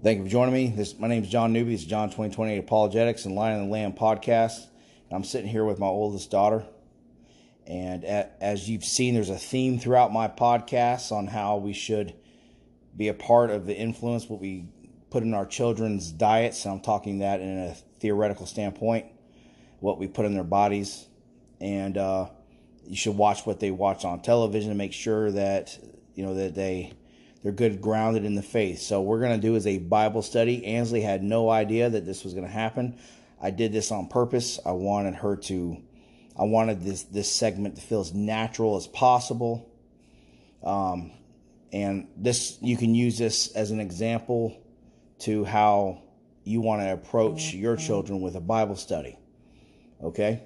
Thank you for joining me. This my name is John Newby. It's John 2028 Apologetics and Lion and the Lamb podcast. And I'm sitting here with my oldest daughter. And as you've seen, there's a theme throughout my podcasts on how we should be a part of the influence what we put in our children's diets. And I'm talking that in a theoretical standpoint, what we put in their bodies. And uh, you should watch what they watch on television to make sure that you know that they they're good grounded in the faith. So we're going to do is a Bible study. Ansley had no idea that this was going to happen. I did this on purpose. I wanted her to I wanted this this segment to feel as natural as possible. Um, and this you can use this as an example to how you want to approach your children with a Bible study. Okay?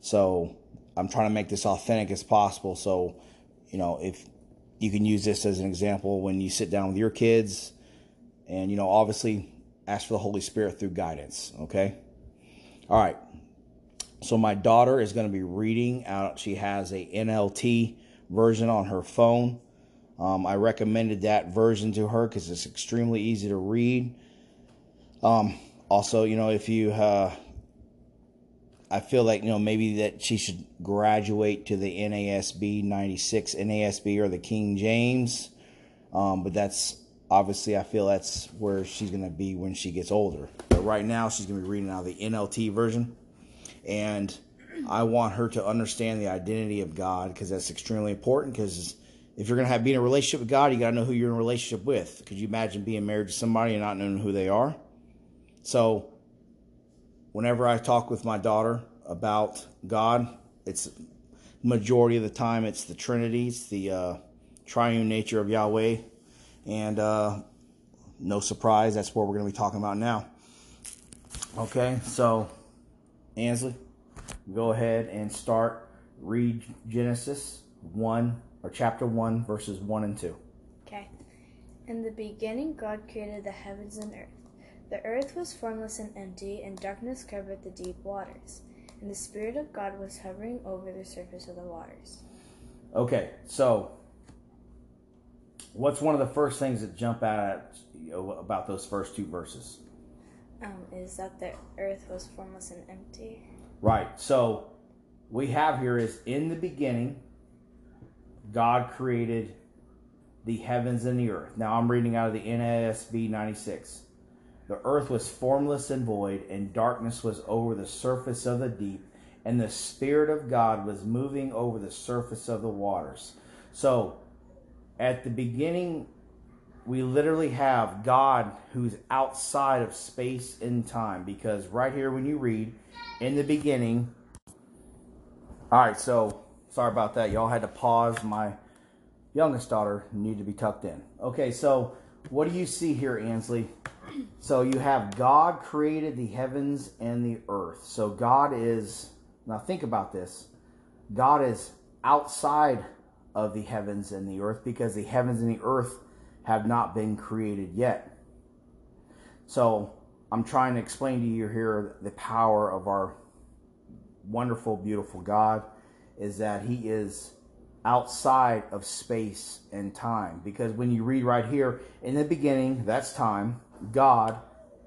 So I'm trying to make this authentic as possible. So, you know, if you can use this as an example when you sit down with your kids and you know obviously ask for the holy spirit through guidance okay? All right. So my daughter is going to be reading out she has a nlt version on her phone. Um, i recommended that version to her because it's extremely easy to read. Um, also you know if you uh, I feel like you know maybe that she should graduate to the NASB 96 NASB or the King James, um, but that's obviously I feel that's where she's gonna be when she gets older. But right now she's gonna be reading out the NLT version, and I want her to understand the identity of God because that's extremely important. Because if you're gonna have be in a relationship with God, you gotta know who you're in a relationship with. Could you imagine being married to somebody and not knowing who they are? So whenever I talk with my daughter about God, it's majority of the time it's the Trinity, it's the uh, triune nature of Yahweh, and uh, no surprise, that's what we're going to be talking about now. Okay, so Ansley, go ahead and start. Read Genesis 1 or chapter 1, verses 1 and 2. Okay. In the beginning, God created the heavens and earth. The earth was formless and empty, and darkness covered the deep waters. And the Spirit of God was hovering over the surface of the waters. Okay, so what's one of the first things that jump out at you about those first two verses? Um, is that the earth was formless and empty. Right. So we have here is in the beginning, God created the heavens and the earth. Now I'm reading out of the NASB 96. The earth was formless and void, and darkness was over the surface of the deep, and the Spirit of God was moving over the surface of the waters. So, at the beginning, we literally have God who's outside of space and time, because right here, when you read, in the beginning, all right, so sorry about that. Y'all had to pause. My youngest daughter needed to be tucked in. Okay, so what do you see here, Ansley? So you have God created the heavens and the earth. So God is, now think about this God is outside of the heavens and the earth because the heavens and the earth have not been created yet. So I'm trying to explain to you here the power of our wonderful, beautiful God is that He is outside of space and time. Because when you read right here, in the beginning, that's time, God,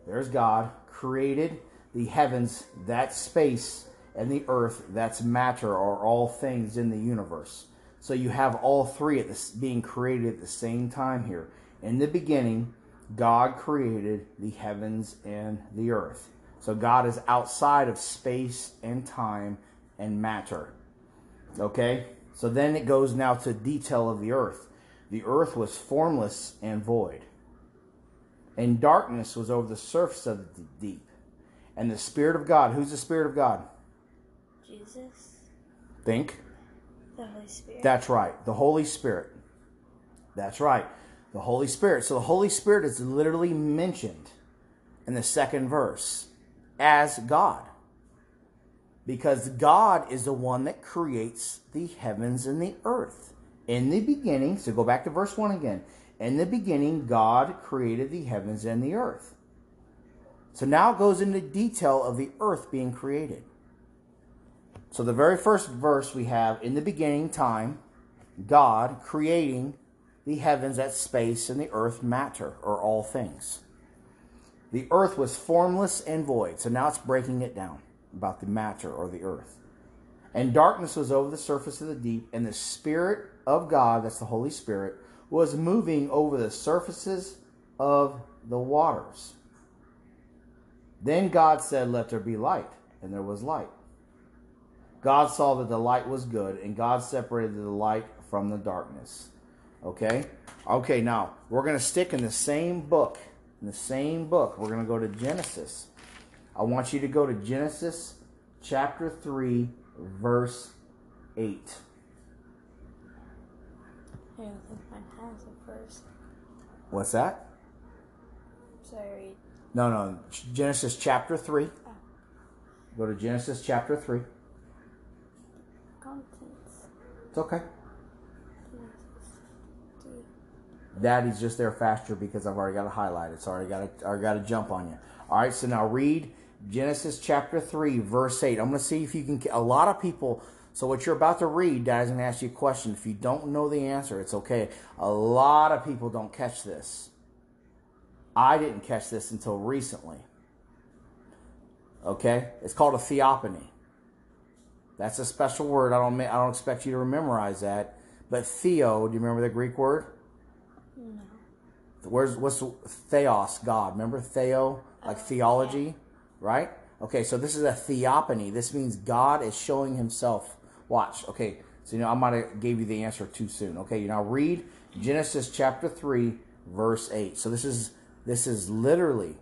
there's God, created the heavens, that space, and the earth, that's matter, are all things in the universe. So you have all three at this being created at the same time here. In the beginning, God created the heavens and the earth. So God is outside of space and time and matter. Okay? So then it goes now to detail of the earth. The earth was formless and void and darkness was over the surface of the deep. And the Spirit of God, who's the Spirit of God? Jesus. Think. The Holy Spirit. That's right. The Holy Spirit. That's right. The Holy Spirit. So the Holy Spirit is literally mentioned in the second verse as God. Because God is the one that creates the heavens and the earth. In the beginning, so go back to verse 1 again. In the beginning, God created the heavens and the earth. So now it goes into detail of the earth being created. So the very first verse we have in the beginning time, God creating the heavens, that space, and the earth matter, or all things. The earth was formless and void. So now it's breaking it down about the matter or the earth. And darkness was over the surface of the deep, and the Spirit of God, that's the Holy Spirit, was moving over the surfaces of the waters. Then God said, Let there be light, and there was light. God saw that the light was good, and God separated the light from the darkness. Okay? Okay, now we're going to stick in the same book. In the same book, we're going to go to Genesis. I want you to go to Genesis chapter 3, verse 8. I don't think mine has. What's that? Sorry. No, no. Genesis chapter 3. Go to Genesis chapter 3. Contents. It's okay. Daddy's just there faster because I've already got it highlighted. So I already got to, already got to jump on you. All right, so now read Genesis chapter 3, verse 8. I'm going to see if you can. A lot of people. So what you're about to read, Daddy's going to ask you a question. If you don't know the answer, it's okay. A lot of people don't catch this. I didn't catch this until recently. Okay? It's called a theophany. That's a special word. I don't I don't expect you to memorize that. But theo, do you remember the Greek word? No. Where's what's theos, God? Remember theo, like Oh, theology, right? Okay, so this is a theophany. This means God is showing Himself. Watch. Okay, so you know I might have gave you the answer too soon. Okay, you now read Genesis chapter three, verse eight. So this is this is literally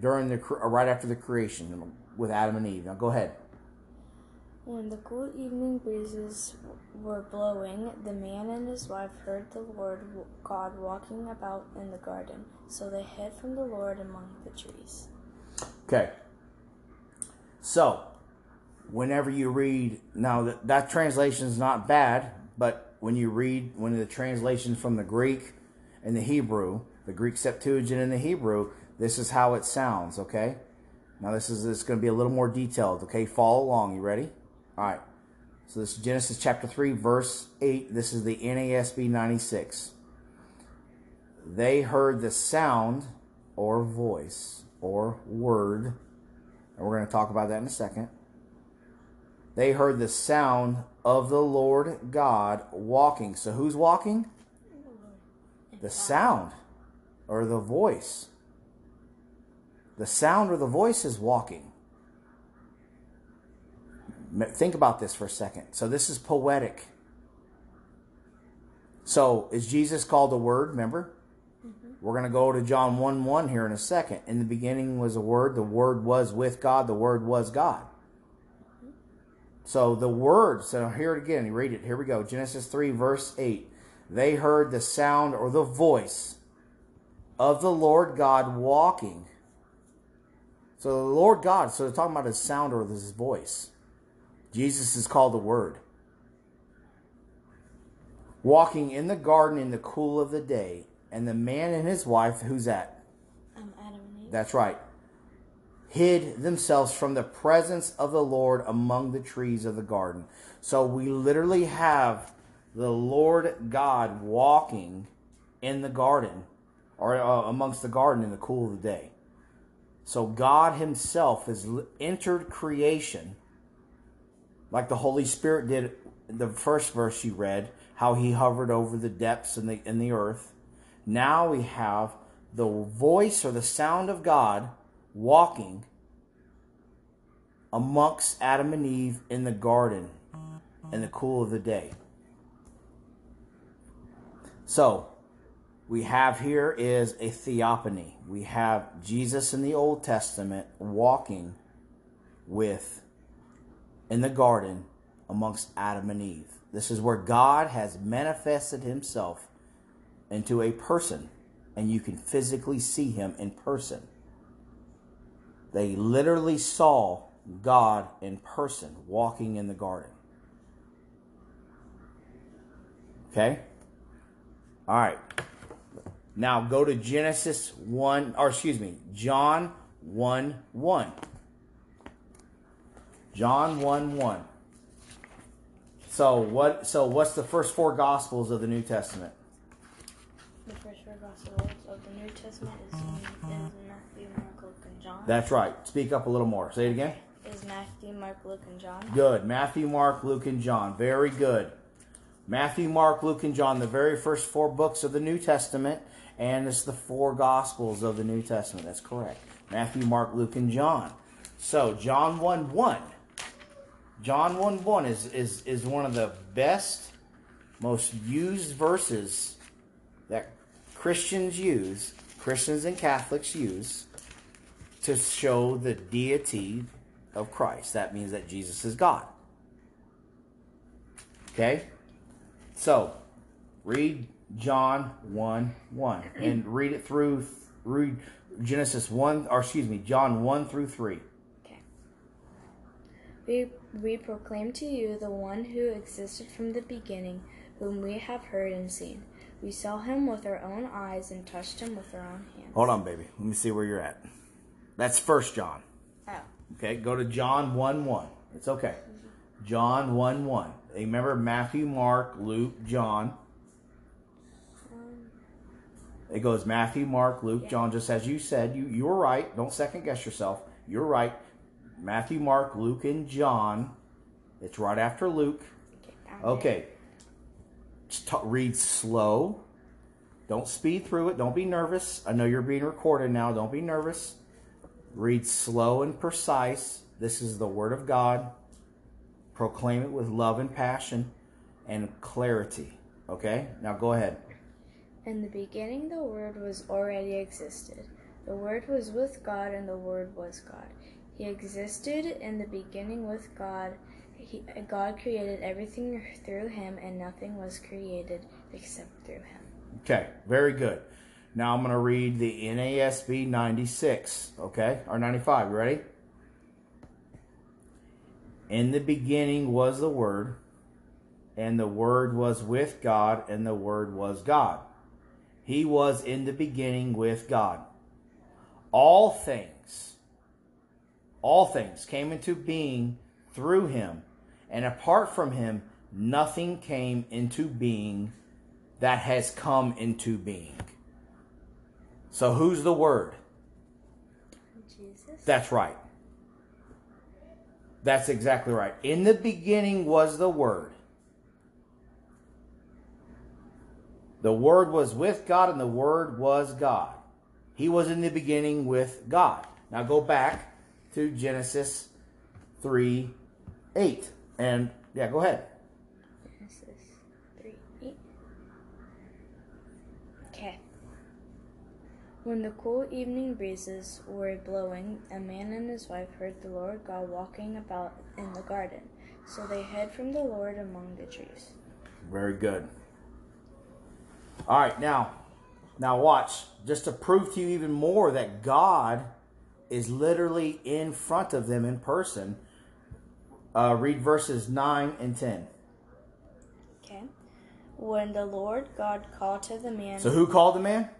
during the right after the creation with Adam and Eve. Now go ahead. When the cool evening breezes were blowing, the man and his wife heard the Lord God walking about in the garden. So they hid from the Lord among the trees. Okay. So, whenever you read, now that, that translation is not bad, but when you read one of the translations from the Greek and the Hebrew, the Greek Septuagint and the Hebrew, this is how it sounds, okay? Now, this is it's going to be a little more detailed, okay? Follow along. You ready? All right. So, this is Genesis chapter 3, verse 8. This is the NASB 96. They heard the sound or voice or word and we're going to talk about that in a second. They heard the sound of the Lord God walking. So who's walking? The sound or the voice. The sound or the voice is walking. Think about this for a second. So this is poetic. So is Jesus called the Word? Remember? Mm-hmm. We're going to go to John 1 1 here in a second. In the beginning was a Word. The Word was with God. The Word was God. So the Word, so hear it again. You read it. Here we go. Genesis 3, verse 8. They heard the sound or the voice of the Lord God walking. So the Lord God, so they're talking about his sound or his voice. Jesus is called the Word. Walking in the garden in the cool of the day, and the man and his wife, who's that? Um, Adam and Eve. That's right. Hid themselves from the presence of the Lord among the trees of the garden. So we literally have the Lord God walking in the garden or uh, amongst the garden in the cool of the day. So God Himself has entered creation like the Holy Spirit did the first verse you read, how He hovered over the depths in the, in the earth. Now we have the voice or the sound of God walking amongst Adam and Eve in the garden in the cool of the day. So, we have here is a theophany. We have Jesus in the Old Testament walking with in the garden amongst Adam and Eve. This is where God has manifested himself into a person, and you can physically see him in person. They literally saw God in person walking in the garden. Okay? All right. Now go to Genesis 1, or excuse me, John 1 1. John 1 1. So what so what's the first four gospels of the New Testament? The first four Gospels of the New Testament is, is Matthew, Mark, and John. That's right. Speak up a little more. Say it again. Is Matthew, Mark, Luke, and John. Good. Matthew, Mark, Luke, and John. Very good. Matthew, Mark, Luke, and John, the very first four books of the New Testament, and it's the four Gospels of the New Testament. That's correct. Matthew, Mark, Luke, and John. So, John 1 1. John 1 1 is, is, is one of the best, most used verses that Christians use, Christians and Catholics use, to show the deity of Christ. That means that Jesus is God. Okay? So, read John 1 1 and read it through, read Genesis 1, or excuse me, John 1 through 3. Okay. We, we proclaim to you the one who existed from the beginning, whom we have heard and seen. We saw him with our own eyes and touched him with our own hands. Hold on, baby. Let me see where you're at. That's First John. Oh. Okay, go to John 1 1. It's okay. John 1 1. Remember Matthew, Mark, Luke, John. It goes Matthew, Mark, Luke, John, just as you said. You you were right. Don't second guess yourself. You're right. Matthew, Mark, Luke, and John. It's right after Luke. Okay. Just read slow. Don't speed through it. Don't be nervous. I know you're being recorded now. Don't be nervous. Read slow and precise. This is the Word of God. Proclaim it with love and passion and clarity. Okay? Now go ahead. In the beginning, the Word was already existed. The Word was with God, and the Word was God. He existed in the beginning with God. He, God created everything through him, and nothing was created except through him. Okay, very good. Now I'm going to read the NASB 96, okay? Or 95, you ready? In the beginning was the Word, and the Word was with God, and the Word was God. He was in the beginning with God. All things, all things came into being through him, and apart from him, nothing came into being that has come into being. So who's the Word? Jesus. That's right. That's exactly right. In the beginning was the Word. The Word was with God, and the Word was God. He was in the beginning with God. Now go back to Genesis 3 8. And yeah, go ahead. Genesis 3 8. Okay. When the cool evening breezes were blowing, a man and his wife heard the Lord God walking about in the garden. So they hid from the Lord among the trees. Very good. All right, now, now watch. Just to prove to you even more that God is literally in front of them in person. Uh, read verses nine and ten. Okay. When the Lord God called to the man, So who called the man?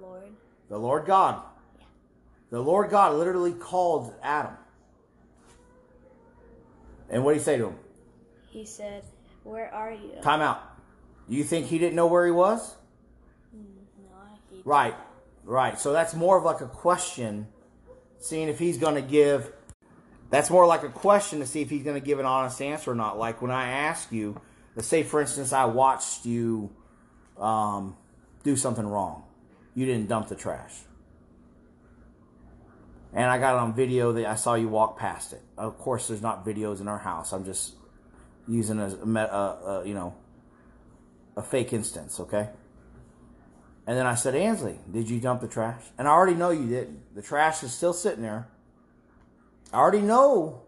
Lord, The Lord God. The Lord God literally called Adam. And what did he say to him? he said, Where are you? Time out. You think he didn't know where he was? No, he Right, right. So that's more of like a question, seeing if he's going to give. That's more like a question to see if he's going to give an honest answer or not. Like when I ask you, let's say for instance, I watched you um, do something wrong. You didn't dump the trash. And I got it on video that I saw you walk past it. Of course, there's not videos in our house. I'm just using a, uh, uh, you know, a fake instance, okay? And then I said, Ansley, did you dump the trash? And I already know you didn't. The trash is still sitting there. I already know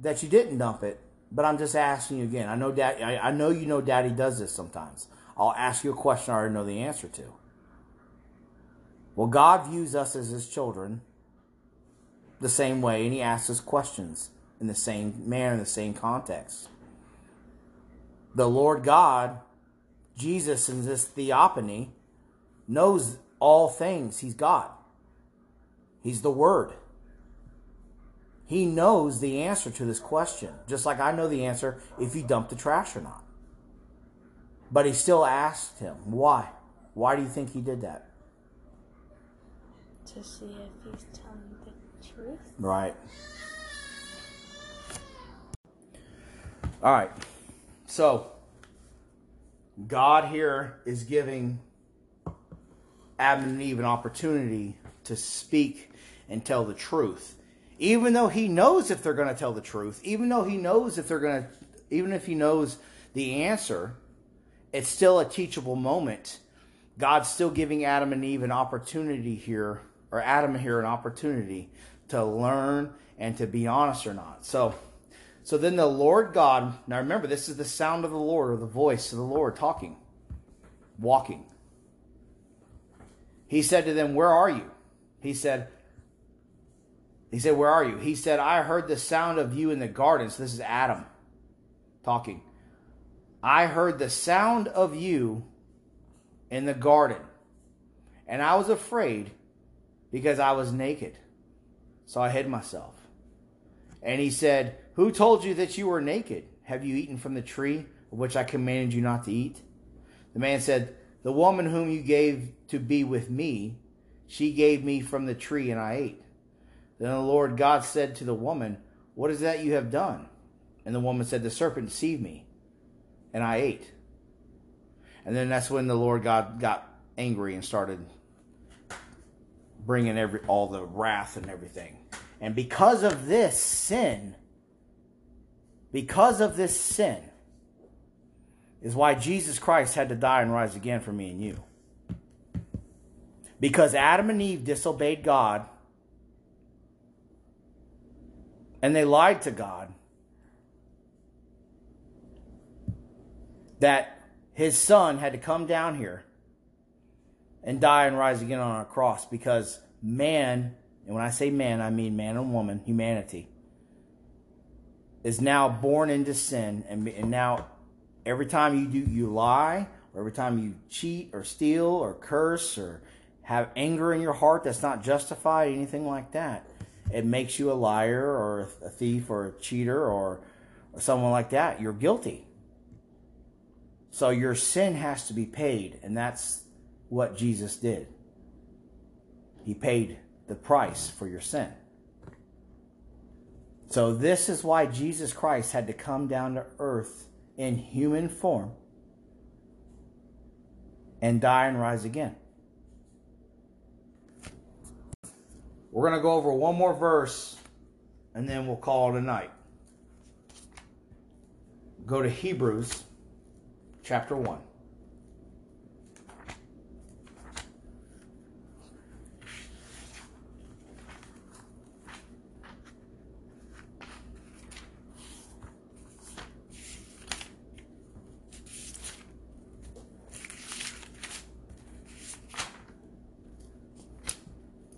that you didn't dump it, but I'm just asking you again. I know dad I, I know you know daddy does this sometimes. I'll ask you a question I already know the answer to. Well, God views us as his children the same way, and he asks us questions in the same manner, in the same context. The Lord God Jesus in this theophany knows all things. He's God. He's the Word. He knows the answer to this question, just like I know the answer if you dump the trash or not. But he still asked him, why? Why do you think he did that? To see if he's telling the truth. Right. All right. So, God here is giving Adam and Eve an opportunity to speak and tell the truth. Even though he knows if they're going to tell the truth, even though he knows if they're going to, even if he knows the answer, it's still a teachable moment. God's still giving Adam and Eve an opportunity here, or Adam here an opportunity to learn and to be honest or not. So, so then the Lord God, now remember, this is the sound of the Lord or the voice of the Lord talking, walking. He said to them, Where are you? He said, He said, Where are you? He said, I heard the sound of you in the garden. So this is Adam talking. I heard the sound of you in the garden, and I was afraid because I was naked. So I hid myself. And he said, Who told you that you were naked? Have you eaten from the tree of which I commanded you not to eat? The man said, The woman whom you gave to be with me, she gave me from the tree, and I ate. Then the Lord God said to the woman, What is that you have done? And the woman said, The serpent deceived me, and I ate. And then that's when the Lord God got angry and started bringing every all the wrath and everything. And because of this sin, because of this sin, is why Jesus Christ had to die and rise again for me and you. Because Adam and Eve disobeyed God and they lied to God, that his son had to come down here and die and rise again on a cross because man, and when I say man, I mean man and woman, humanity, is now born into sin. And, and now every time you do, you lie, or every time you cheat or steal or curse or have anger in your heart that's not justified, anything like that, it makes you a liar or a thief or a cheater or, or someone like that. You're guilty. So your sin has to be paid, and that's what Jesus did. He paid the price for your sin. So, this is why Jesus Christ had to come down to earth in human form and die and rise again. We're going to go over one more verse and then we'll call it a night. Go to Hebrews chapter 1.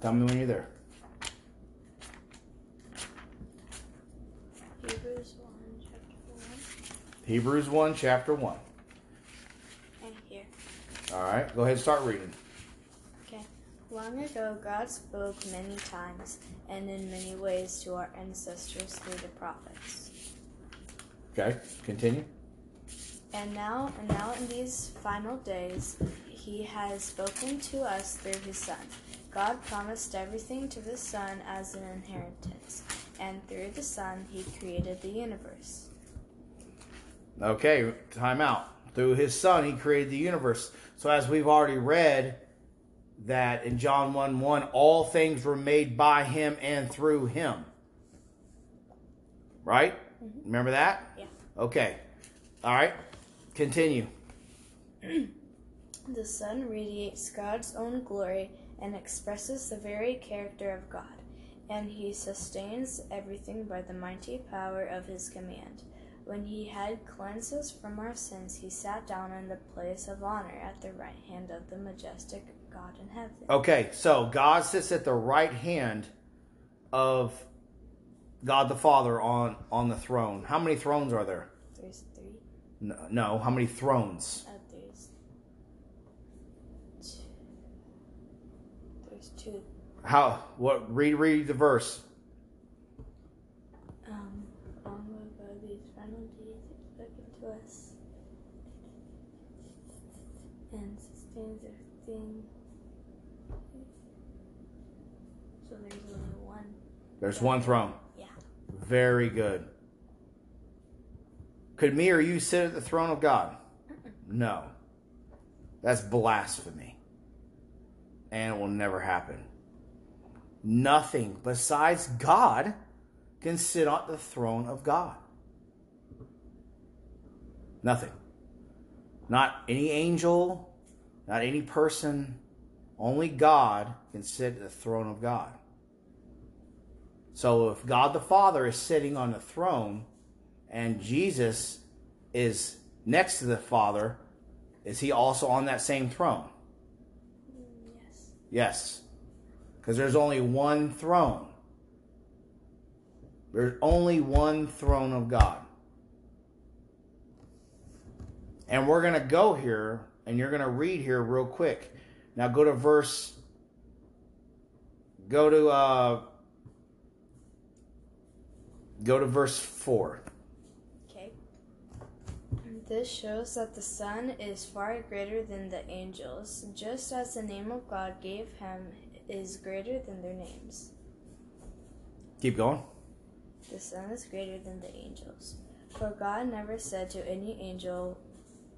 Tell me when you're there. Hebrews 1, chapter 1. Hebrews 1, chapter 1. All right, go ahead and start reading. Okay. Long ago, God spoke many times and in many ways to our ancestors through the prophets. Okay, continue. And now, and now in these final days, He has spoken to us through His Son. God promised everything to the Son as an inheritance, and through the Son, He created the universe. Okay, time out. Through his son, he created the universe. So, as we've already read, that in John 1 1, all things were made by him and through him. Right? Mm-hmm. Remember that? Yeah. Okay. All right. Continue. The Son radiates God's own glory and expresses the very character of God, and He sustains everything by the mighty power of His command. When He had cleansed us from our sins, He sat down in the place of honor at the right hand of the majestic God in heaven. Okay, so God sits at the right hand of God the Father on, on the throne. How many thrones are there? There's three. No, no how many thrones? Uh, there's two. There's two. How? What? Read, read the verse. Stranger Things. So there's only one. There's one throne. Yeah. Very good. Could me or you sit at the throne of God? No. That's blasphemy. And it will never happen. Nothing besides God can sit on the throne of God. Nothing. Not any angel, not any person. Only God can sit at the throne of God. So if God the Father is sitting on the throne and Jesus is next to the Father, is he also on that same throne? Mm, yes. Yes. Because there's only one throne. There's only one throne of God. And we're going to go here and you're going to read here real quick. Now go to verse go to uh go to verse 4. Okay. This shows that the Son is far greater than the angels, just as the name of God gave him is greater than their names. Keep going. The Son is greater than the angels. For God never said to any angel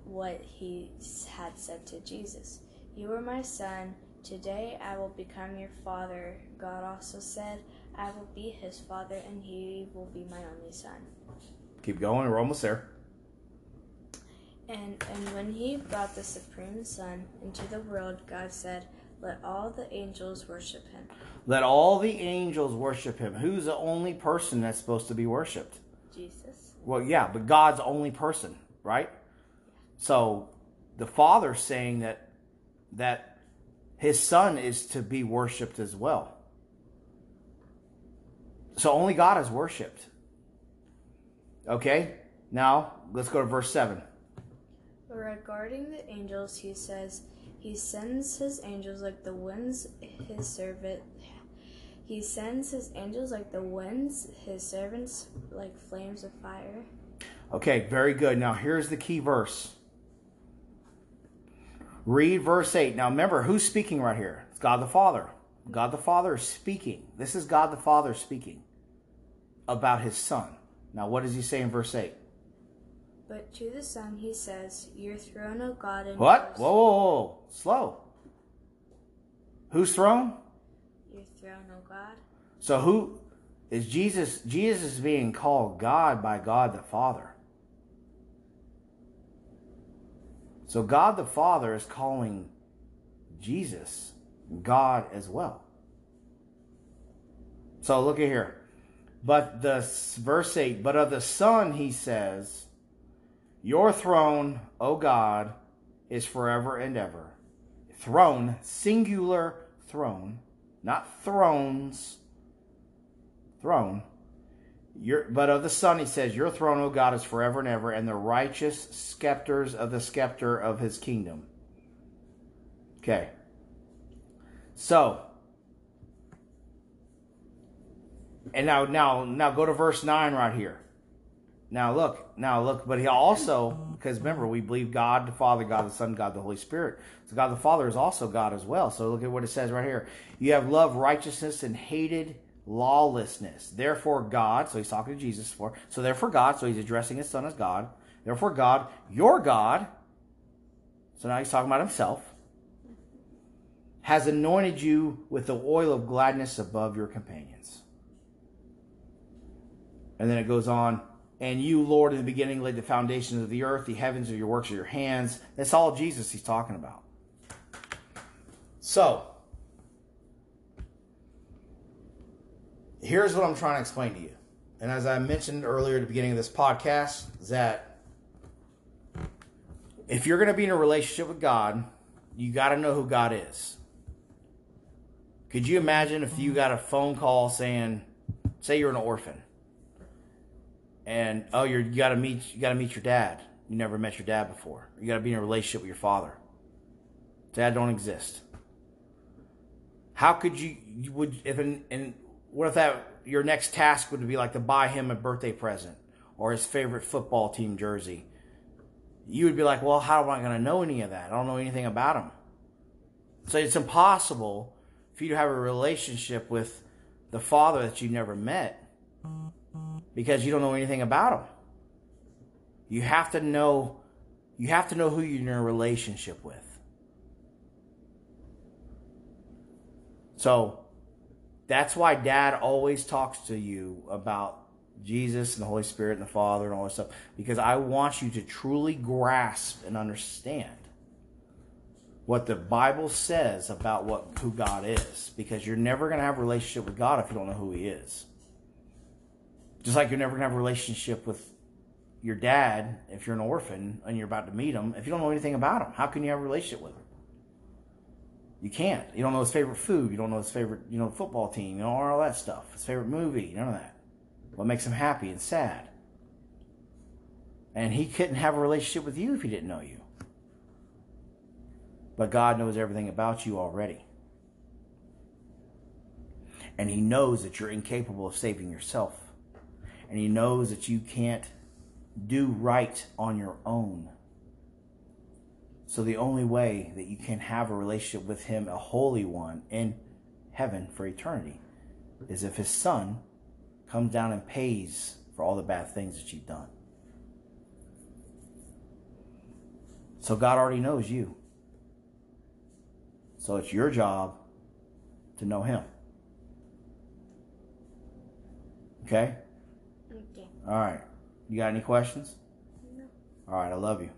what he had said to Jesus You are my Son, today I will become your Father. God also said, I will be his Father, and he will be my only Son. Keep going. We're almost there. And, and when he brought the Supreme Son into the world, God said, Let all the angels worship him. Let all the angels worship him. Who's the only person that's supposed to be worshiped? Jesus. Well, yeah, but God's only person, right? So the Father's saying that that his son is to be worshipped as well. So only God is worshipped. Okay? Now, let's go to verse 7. Regarding the angels, he says, He sends his angels like the winds, his servant. He sends his angels like the winds, his servants like flames of fire. Okay, very good. Now, here's the key verse. Read verse 8. Now, remember, who's speaking right here? It's God the Father. God the Father is speaking. This is God the Father speaking about his Son. Now, what does he say in verse 8? But to the Son he says, Your throne, O God, and What? Whoa, whoa, whoa. Slow. Whose throne? Your throne, O God. So who is Jesus? Jesus is being called God by God the Father. So God the Father is calling Jesus God as well. So look at here. But the verse 8, but of the Son he says, Your throne, O God, is forever and ever. Throne, singular throne, not thrones. Throne. Your, but of the Son, he says, Your throne, O God, is forever and ever, and the righteous scepters of the scepter of his kingdom. Okay. So, and now, now, now go to verse 9 right here. Now look, now look, but he also, because remember, we believe God the Father, God the Son, God the Holy Spirit. So God the Father is also God as well. So look at what it says right here. You have loved righteousness and hated lawlessness. Therefore, God, so he's talking to Jesus for, so therefore God, so he's addressing his son as God. Therefore, God, your God, so now he's talking about himself, has anointed you with the oil of gladness above your companions. And then it goes on, and you, Lord, in the beginning laid the foundations of the earth, the heavens are your works of your hands. That's all Jesus he's talking about. So, here's what I'm trying to explain to you. And as I mentioned earlier at the beginning of this podcast, that if you're going to be in a relationship with God, you got to know who God is. Could you imagine if you got a phone call saying, say you're an orphan, and oh, you're, you got to meet you got to meet your dad. You never met your dad before. You got to be in a relationship with your father. Dad don't exist. How could you, you would if an, and what if that your next task would be like to buy him a birthday present or his favorite football team jersey? You would be like, well, how am I going to know any of that? I don't know anything about him. So it's impossible for you to have a relationship with the father that you never met because you don't know anything about him. You have to know you have to know who you're in a relationship with. So that's why dad always talks to you about Jesus and the Holy Spirit and the Father and all this stuff because I want you to truly grasp and understand what the Bible says about what who God is because you're never going to have a relationship with God if you don't know who he is. Just like you're never going to have a relationship with your dad if you're an orphan and you're about to meet him if you don't know anything about him. How can you have a relationship with him? You can't. You don't know his favorite food. You don't know his favorite, you know, football team. You know all that stuff. His favorite movie. None of that. What makes him happy and sad. And he couldn't have a relationship with you if he didn't know you. But God knows everything about you already. And he knows that you're incapable of saving yourself. And he knows that you can't do right on your own. So the only way that you can have a relationship with him, a holy one, in heaven for eternity, is if his son comes down and pays for all the bad things that you've done. So God already knows you. So it's your job to know him. Okay? Okay. All right. You got any questions? No. All right. I love you.